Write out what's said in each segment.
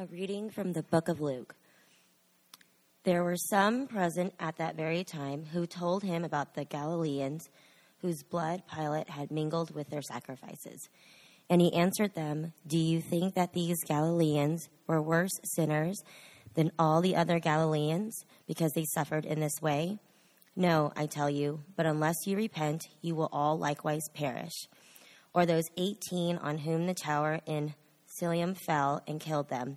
A reading from the book of Luke. There were some present at that very time who told him about the Galileans whose blood Pilate had mingled with their sacrifices. And he answered them, Do you think that these Galileans were worse sinners than all the other Galileans because they suffered in this way? No, I tell you, but unless you repent, you will all likewise perish. Or those 18 on whom the tower in Siloam fell and killed them.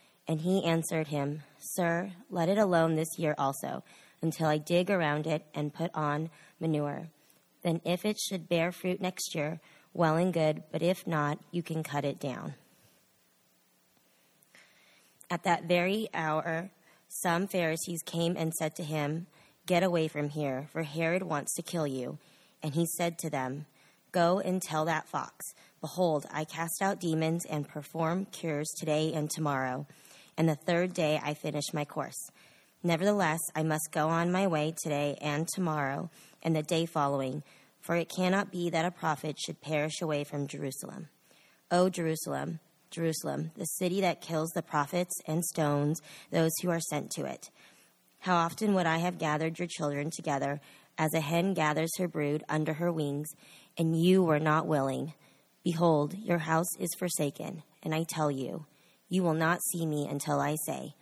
And he answered him, Sir, let it alone this year also, until I dig around it and put on manure. Then if it should bear fruit next year, well and good, but if not, you can cut it down. At that very hour, some Pharisees came and said to him, Get away from here, for Herod wants to kill you. And he said to them, Go and tell that fox, Behold, I cast out demons and perform cures today and tomorrow and the third day I finish my course. Nevertheless, I must go on my way today and tomorrow and the day following, for it cannot be that a prophet should perish away from Jerusalem. O Jerusalem, Jerusalem, the city that kills the prophets and stones those who are sent to it. How often would I have gathered your children together as a hen gathers her brood under her wings, and you were not willing? Behold, your house is forsaken, and I tell you, you will not see me until I say,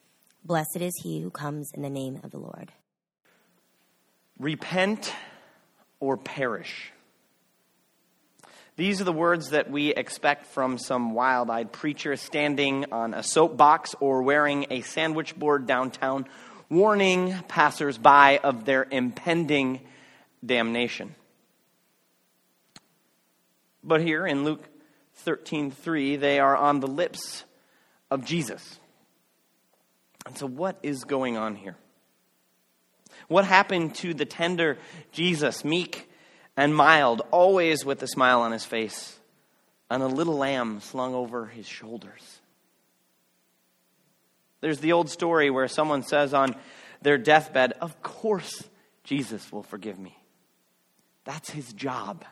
Blessed is he who comes in the name of the Lord. Repent or perish. These are the words that we expect from some wild eyed preacher standing on a soapbox or wearing a sandwich board downtown, warning passersby of their impending damnation. But here in Luke 13:3 they are on the lips of Jesus. And so, what is going on here? What happened to the tender Jesus, meek and mild, always with a smile on his face, and a little lamb slung over his shoulders? There's the old story where someone says on their deathbed, Of course, Jesus will forgive me. That's his job.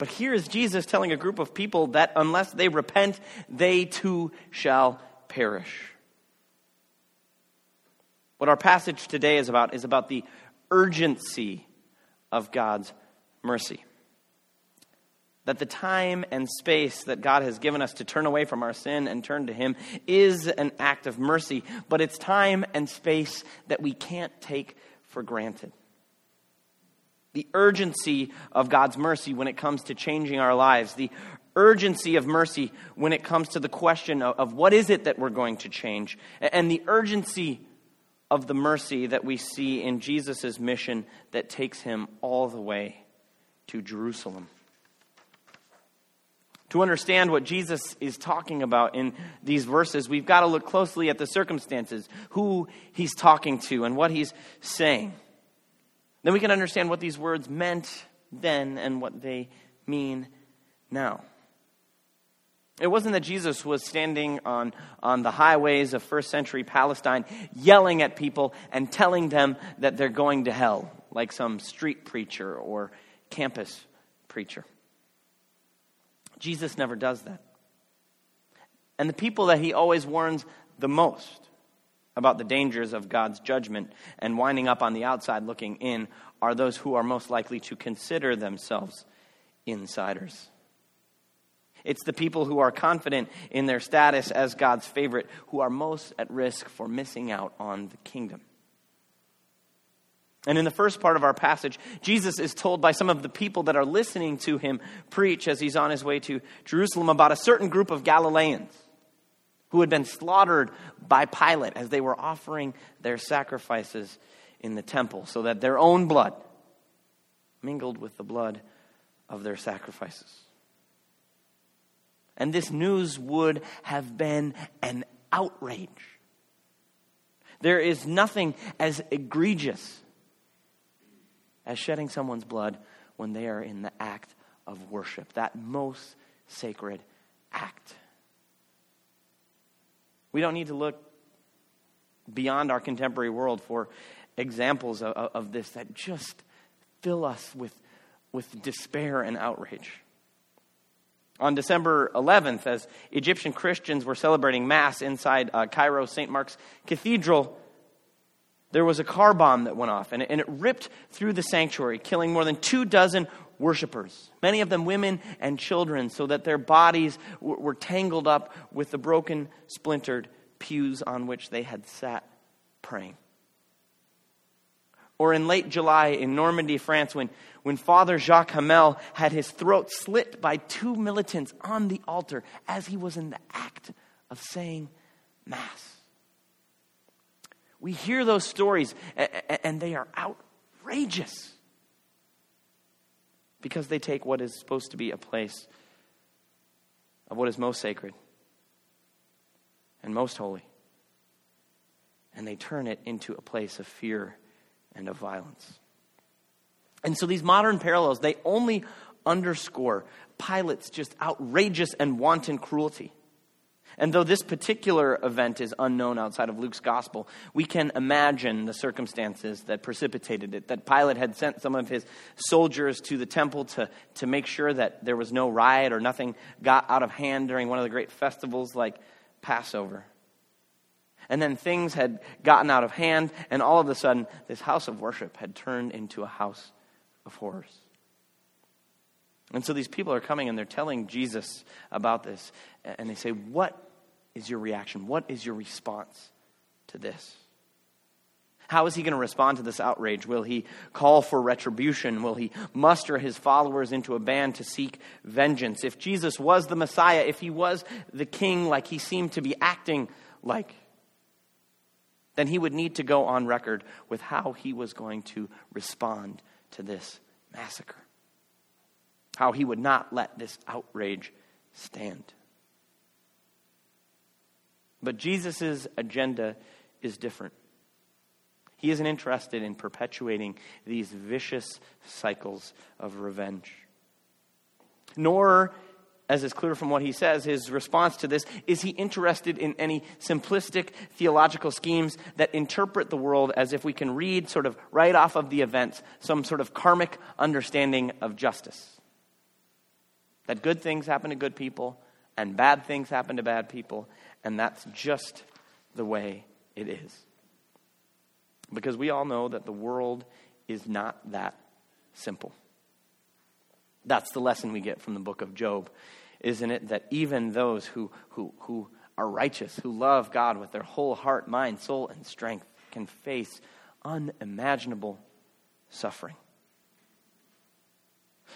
But here is Jesus telling a group of people that unless they repent, they too shall perish. What our passage today is about is about the urgency of God's mercy. That the time and space that God has given us to turn away from our sin and turn to Him is an act of mercy, but it's time and space that we can't take for granted the urgency of God's mercy when it comes to changing our lives, the urgency of mercy when it comes to the question of, of, what is it that we're going to change, and the urgency of the mercy that we see in Jesus' mission that takes him all the way to Jerusalem. To understand what Jesus is talking about in these verses, we've got to look closely at the circumstances, who he's talking to, and what he's saying. Then we can understand what these words meant then and what they mean now. It wasn't that Jesus was standing on, on the highways of first century Palestine yelling at people and telling them that they're going to hell, like some street preacher or campus preacher. Jesus never does that. And the people that he always warns the most about the dangers of God's judgment and winding up on the outside looking in are those who are most likely to consider themselves insiders. It's the people who are confident in their status as God's favorite who are most at risk for missing out on the kingdom. And in the first part of our passage, Jesus is told by some of the people that are listening to him preach as he's on his way to Jerusalem about a certain group of Galileans who had been slaughtered by Pilate as they were offering their sacrifices in the temple, so that their own blood mingled with the blood of their sacrifices. And this news would have been an outrage. There is nothing as egregious as shedding someone's blood when they are in the act of worship, that most sacred act. We don't need to look beyond our contemporary world for examples of, of this that just fill us with, with despair and outrage. On December 11th, as Egyptian Christians were celebrating Mass inside uh, Cairo St. Mark's Cathedral, there was a car bomb that went off, and it, and it ripped through the sanctuary, killing more than two dozen worshippers, many of them women and children, so that their bodies were tangled up with the broken, splintered pews on which they had sat praying. Or in late July in Normandy, France, when, when Father Jacques Hamel had his throat slit by two militants on the altar as he was in the act of saying Mass. We hear those stories, and they are outrageous because they take what is supposed to be a place of what is most sacred and most holy, and they turn it into a place of fear and of violence. And so these modern parallels, they only underscore Pilate's just outrageous and wanton cruelty. And though this particular event is unknown outside of Luke's gospel, we can imagine the circumstances that precipitated it. That Pilate had sent some of his soldiers to the temple to, to make sure that there was no riot or nothing got out of hand during one of the great festivals like Passover and then things had gotten out of hand, and all of a sudden, this house of worship had turned into a house of horrors. And so these people are coming and they're telling Jesus about this, and they say, What is your reaction? What is your response to this? How is he going to respond to this outrage? Will he call for retribution? Will he muster his followers into a band to seek vengeance? If Jesus was the Messiah, if he was the king like he seemed to be acting like, then he would need to go on record with how he was going to respond to this massacre. How he would not let this outrage stand. But Jesus' agenda is different. He isn't interested in perpetuating these vicious cycles of revenge. Nor as is clear from what he says, his response to this is he interested in any simplistic theological schemes that interpret the world as if we can read, sort of right off of the events, some sort of karmic understanding of justice. That good things happen to good people, and bad things happen to bad people, and that's just the way it is. Because we all know that the world is not that simple. That's the lesson we get from the book of Job isn't it, that even those who, who, who are righteous, who love God with their whole heart, mind, soul, and strength, can face unimaginable suffering.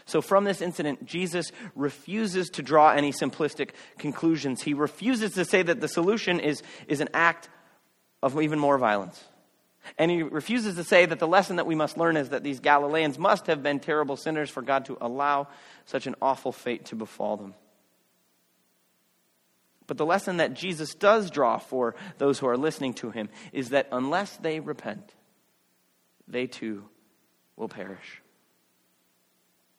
So, from this incident, Jesus refuses to draw any simplistic conclusions. He refuses to say that the solution is, is an act of even more violence. And he refuses to say that the lesson that we must learn is that these Galileans must have been terrible sinners for God to allow such an awful fate to befall them. But the lesson that Jesus does draw for those who are listening to him is that unless they repent, they too will perish.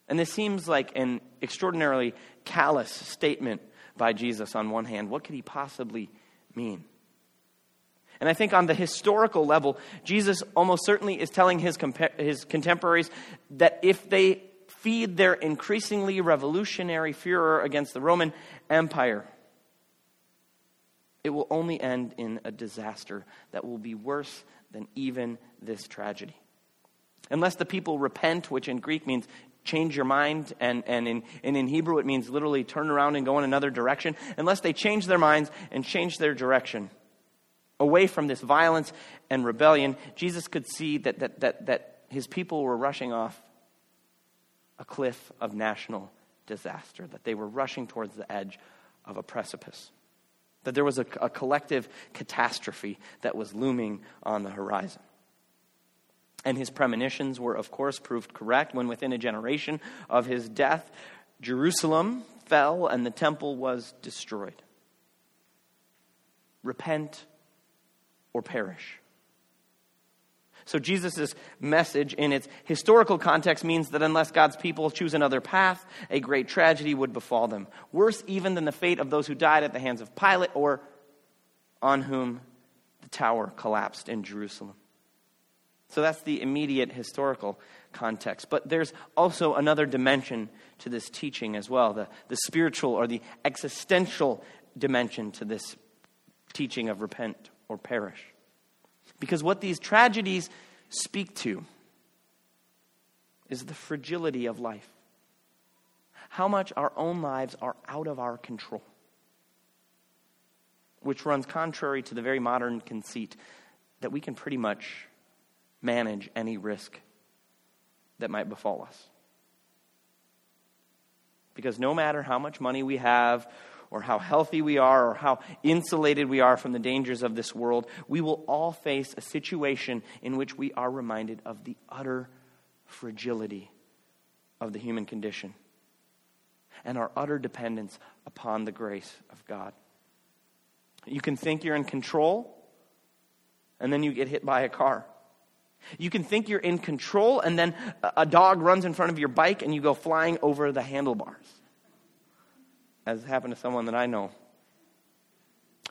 And this seems like an extraordinarily callous statement by Jesus on one hand. What could he possibly mean? And I think on the historical level, Jesus almost certainly is telling his, compa- his contemporaries that if they feed their increasingly revolutionary furor against the Roman Empire, it will only end in a disaster that will be worse than even this tragedy. Unless the people repent, which in Greek means change your mind, and, and, in, and in Hebrew it means literally turn around and go in another direction, unless they change their minds and change their direction away from this violence and rebellion, Jesus could see that, that, that, that his people were rushing off a cliff of national disaster, that they were rushing towards the edge of a precipice that there was a, a collective catastrophe that was looming on the horizon. And his premonitions were, of course, proved correct when within a generation of his death, Jerusalem fell and the temple was destroyed. repent or perish. So, Jesus' message in its historical context means that unless God's people choose another path, a great tragedy would befall them. Worse even than the fate of those who died at the hands of Pilate or on whom the tower collapsed in Jerusalem. So, that's the immediate historical context. But there's also another dimension to this teaching as well the, the spiritual or the existential dimension to this teaching of repent or perish. Because what these tragedies speak to is the fragility of life. How much our own lives are out of our control. Which runs contrary to the very modern conceit that we can pretty much manage any risk that might befall us. Because no matter how much money we have or how healthy we are or how insulated we are from the dangers of this world, we will all face a situation in which we are reminded of the utter fragility of the human condition and our utter dependence upon the grace of God. You can think you're in control, and then you get hit by a car. You can think you're in control, and then a dog runs in front of your bike, and you go flying over the handlebars as happened to someone that I know.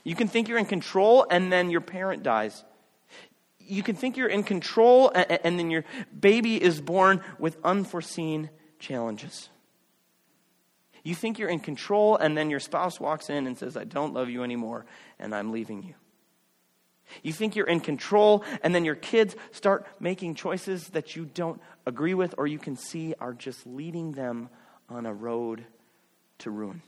You can think you're in control and then your parent dies. You can think you're in control and, and then your baby is born with unforeseen challenges. You think you're in control and then your spouse walks in and says, I don't love you anymore and I'm leaving you. You think you're in control, and then your kids start making choices that you don't agree with or you can see are just leading them on a road to ruin.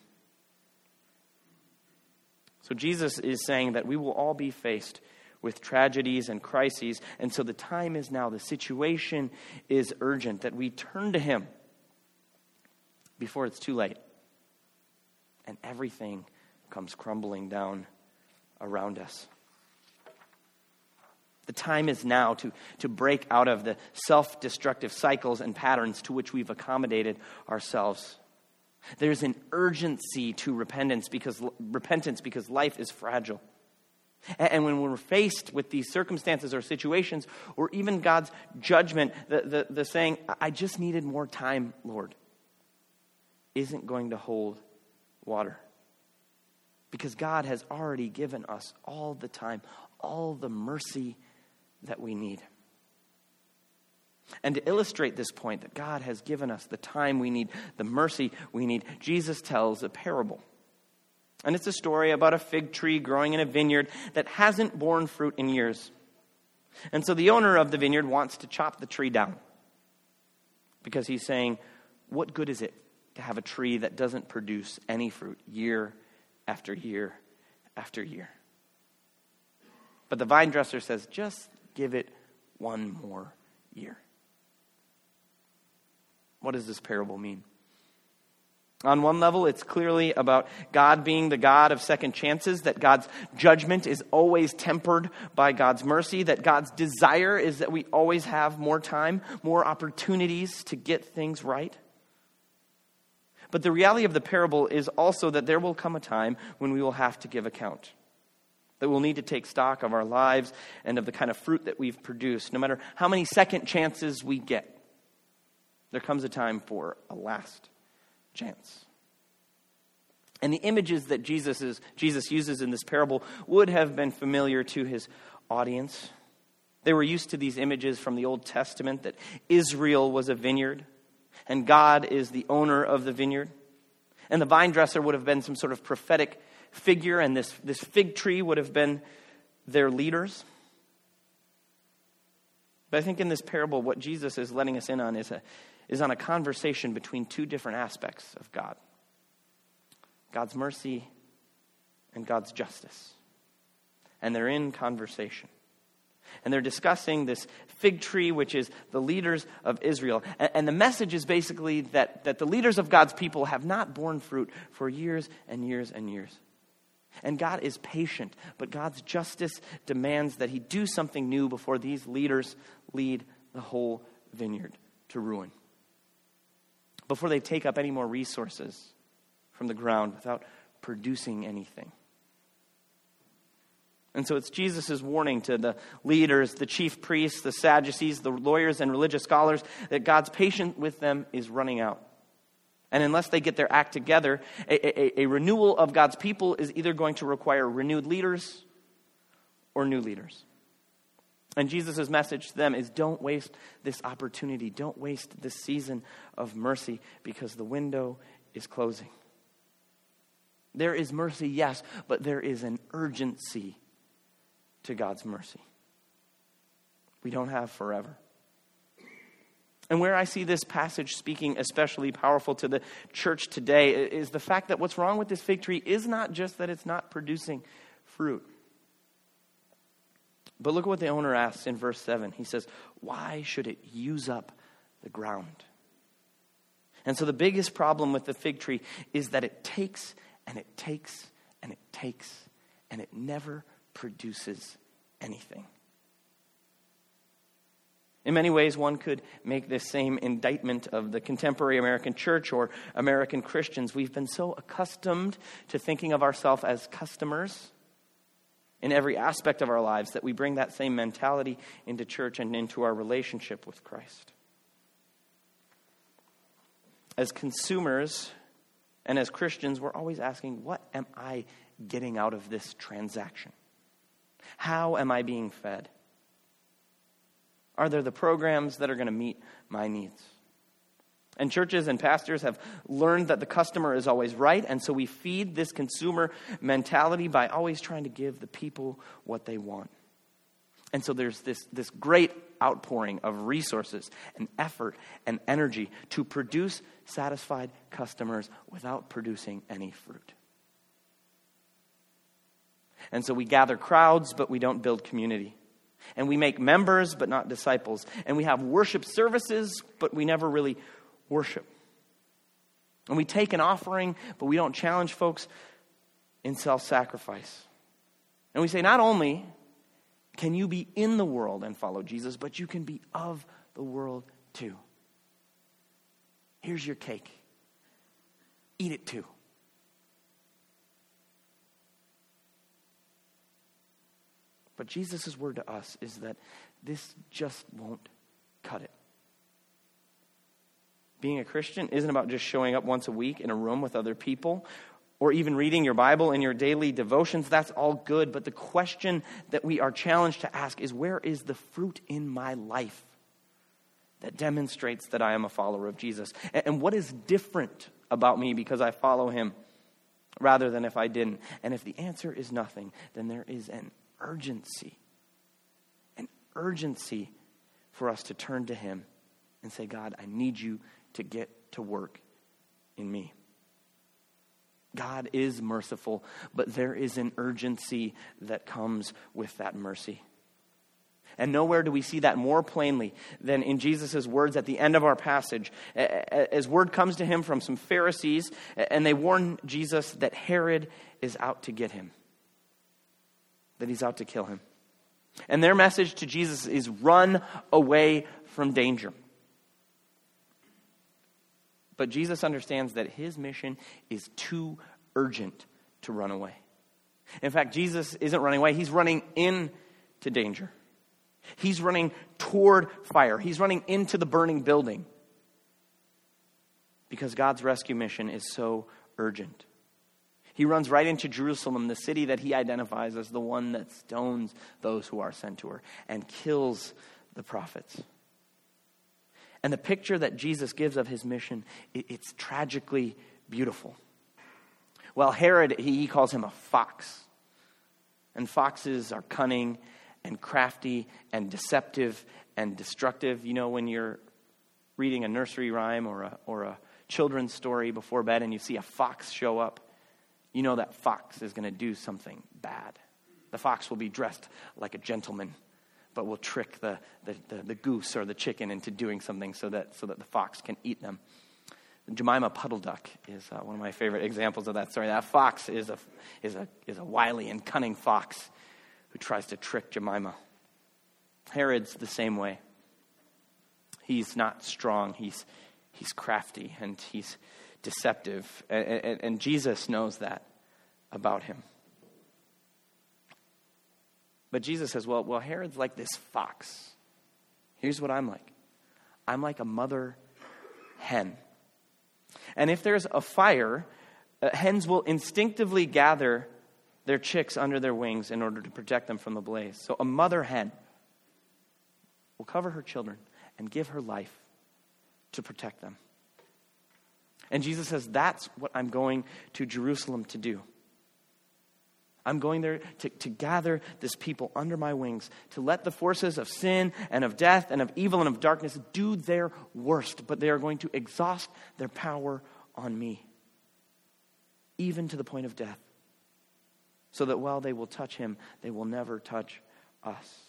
So Jesus is saying that we will all be faced with tragedies and crises. And so the time is now. The situation is urgent that we turn to Him before it's too late. And everything comes crumbling down around us. The time is now to, to break out of the self destructive cycles and patterns to which we've accommodated ourselves. There's an urgency to repentance because, repentance because life is fragile. And when we're faced with these circumstances or situations, or even God's judgment, the, the, the, saying, I just needed more time, Lord, isn't going to hold water. Because God has already given us all the time, all the mercy that we need. And to illustrate this point that God has given us the time we need, the mercy we need, Jesus tells a parable. And it's a story about a fig tree growing in a vineyard that hasn't borne fruit in years. And so the owner of the vineyard wants to chop the tree down because he's saying, What good is it to have a tree that doesn't produce any fruit year after year after year? But the vine dresser says, Just give it one more year. What does this parable mean? On one level, it's clearly about God being the God of second chances, that God's judgment is always tempered by God's mercy, that God's desire is that we always have more time, more opportunities to get things right. But the reality of the parable is also that there will come a time when we will have to give account. That we'll need to take stock of our lives and of the kind of fruit that we've produced, no matter how many second chances we get. There comes a time for a last chance. And the images that Jesus, is, Jesus uses in this parable would have been familiar to his audience. They were used to these images from the Old Testament that Israel was a vineyard and God is the owner of the vineyard. And the vine dresser would have been some sort of prophetic figure, and this, this fig tree would have been their leaders. But I think in this parable, what Jesus is letting us in on is a, is on a conversation between two different aspects of God God's mercy and God's justice. And they're in conversation. And they're discussing this fig tree, which is the leaders of Israel. And, and, the message is basically that, that the leaders of God's people have not borne fruit for years and years and years. And God is patient, but God's justice demands that He do something new before these leaders lead the whole vineyard to ruin before they take up any more resources from the ground without producing anything. And so it's Jesus' warning to the leaders, the chief priests, the Sadducees, the lawyers, and religious scholars that God's patience with them is running out. And unless they get their act together, a, a, a, renewal of God's people is either going to require renewed leaders or new leaders. And Jesus' message to them is don't waste this opportunity. Don't waste this season of mercy because the window is closing. There is mercy, yes, but there is an urgency to God's mercy. We don't have forever. And where I see this passage speaking especially powerful to the church today is the fact that what's wrong with this fig tree is not just that it's not producing fruit. But look at what the owner asks in verse 7. He says, Why should it use up the ground? And so the biggest problem with the fig tree is that it takes and it takes and it takes and it never produces anything. In many ways, one could make this same indictment of the contemporary American church or American Christians. We've been so accustomed to thinking of ourselves as customers in every aspect of our lives that we bring that same mentality into church and into our relationship with Christ. As consumers and as Christians, we're always asking, what am I getting out of this transaction? How am I being fed? Are there the programs that are going to meet my needs? And churches and pastors have learned that the customer is always right, and so we feed this consumer mentality by always trying to give the people what they want. And so there's this, this great outpouring of resources and effort and energy to produce satisfied customers without producing any fruit. And so we gather crowds, but we don't build community. And we make members, but not disciples. And we have worship services, but we never really worship. And we take an offering, but we don't challenge folks in self sacrifice. And we say, not only can you be in the world and follow Jesus, but you can be of the world too. Here's your cake. Eat it too. But Jesus' word to us is that this just won't cut it. Being a Christian isn't about just showing up once a week in a room with other people or even reading your Bible in your daily devotions. That's all good. But the question that we are challenged to ask is where is the fruit in my life that demonstrates that I am a follower of Jesus? And what is different about me because I follow him rather than if I didn't? And if the answer is nothing, then there is an urgency, an urgency for us to turn to Him and say, God, I need you to get to work in me. God is merciful, but there is an urgency that comes with that mercy. And nowhere do we see that more plainly than in Jesus' words at the end of our passage. As word comes to him from some Pharisees, and they warn Jesus that Herod is out to get him that he's out to kill him. And their message to Jesus is run away from danger. But Jesus understands that his mission is too urgent to run away. In fact, Jesus isn't running away, he's running into danger. He's running toward fire, he's running into the burning building because God's rescue mission is so urgent. He runs right into Jerusalem, the city that he identifies as the one that stones those who are sent to her and kills the prophets. And the picture that Jesus gives of his mission, it's tragically beautiful. Well, Herod, he calls him a fox. And foxes are cunning and crafty and deceptive and destructive. You know, when you're reading a nursery rhyme or a, or a children's story before bed and you see a fox show up, you know that fox is going to do something bad. The fox will be dressed like a gentleman, but will trick the, the, the, the goose or the chicken into doing something so that, so that the fox can eat them. Jemima Puddle Duck is uh, one of my favorite examples of that story. That fox is a, is, a, is a wily and cunning fox who tries to trick Jemima. Herod's the same way. He's not strong, he's, he's crafty, and he's deceptive. And, and, and Jesus knows that about him. But Jesus says, well, well, Herod's like this fox. Here's what I'm like I'm like a mother hen. And if there's a fire, uh, hens will instinctively gather their chicks under their wings in order to protect them from the blaze. So a mother hen will cover her children and give her life to protect them. And Jesus says, That's what I'm going to Jerusalem to do. I'm going there to, to gather this people under my wings, to let the forces of sin and of death and of evil and of darkness do their worst, but they are going to exhaust their power on me, even to the point of death, so that while they will touch him, they will never touch us.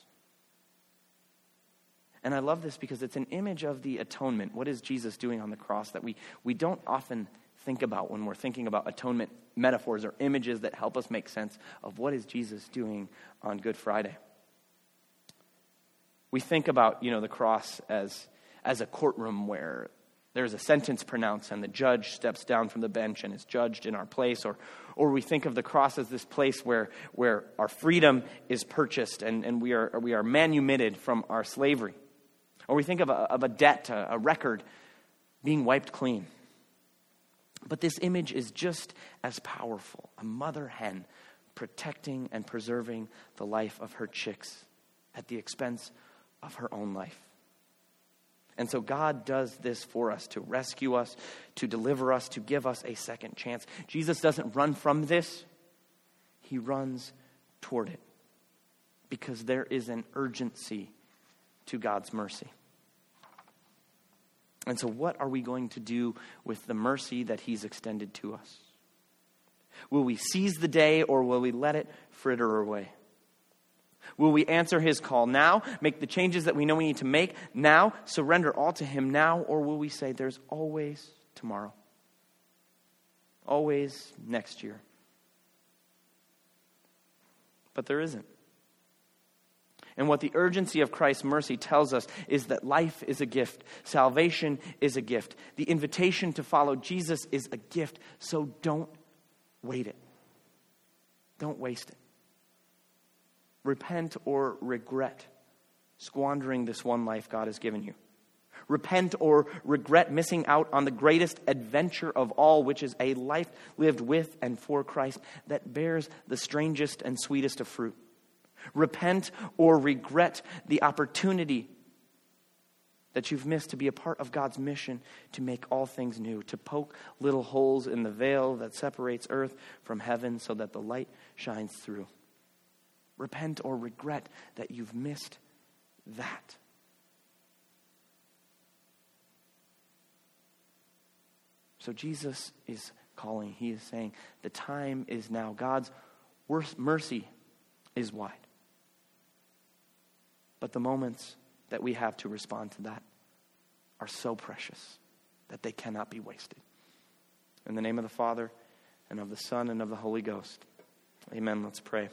And I love this because it's an image of the atonement. What is Jesus doing on the cross that we, we don't often think about when we're thinking about atonement metaphors or images that help us make sense of what is Jesus doing on Good Friday. We think about, you know, the cross as, as a courtroom where there's a sentence pronounced and the judge steps down from the bench and is judged in our place or, or we think of the cross as this place where, where our freedom is purchased and, and we, are, we are manumitted from our slavery or we think of a, of a debt a, a record being wiped clean but this image is just as powerful a mother hen protecting and preserving the life of her chicks at the expense of her own life. And so God does this for us to rescue us, to deliver us, to give us a second chance. Jesus doesn't run from this, he runs toward it because there is an urgency to God's mercy. And so, what are we going to do with the mercy that He's extended to us? Will we seize the day or will we let it fritter away? Will we answer His call now, make the changes that we know we need to make now, surrender all to Him now, or will we say there's always tomorrow? Always next year? But there isn't. And what the urgency of Christ's mercy tells us is that life is a gift, salvation is a gift, the invitation to follow Jesus is a gift. So don't wait it, don't waste it. Repent or regret squandering this one life God has given you. Repent or regret missing out on the greatest adventure of all, which is a life lived with and for Christ that bears the strangest and sweetest of fruit repent or regret the opportunity that you've missed to be a part of God's mission to make all things new, to poke little holes in the veil that separates earth from heaven so that the light shines through. Repent or regret that you've missed that. So Jesus is calling. He is saying, The time is now. God's mercy is wide. But the moments that we have to respond to that are so precious that they cannot be wasted. In the name of the Father, and of the Son, and of the Holy Ghost. Amen. Let's pray.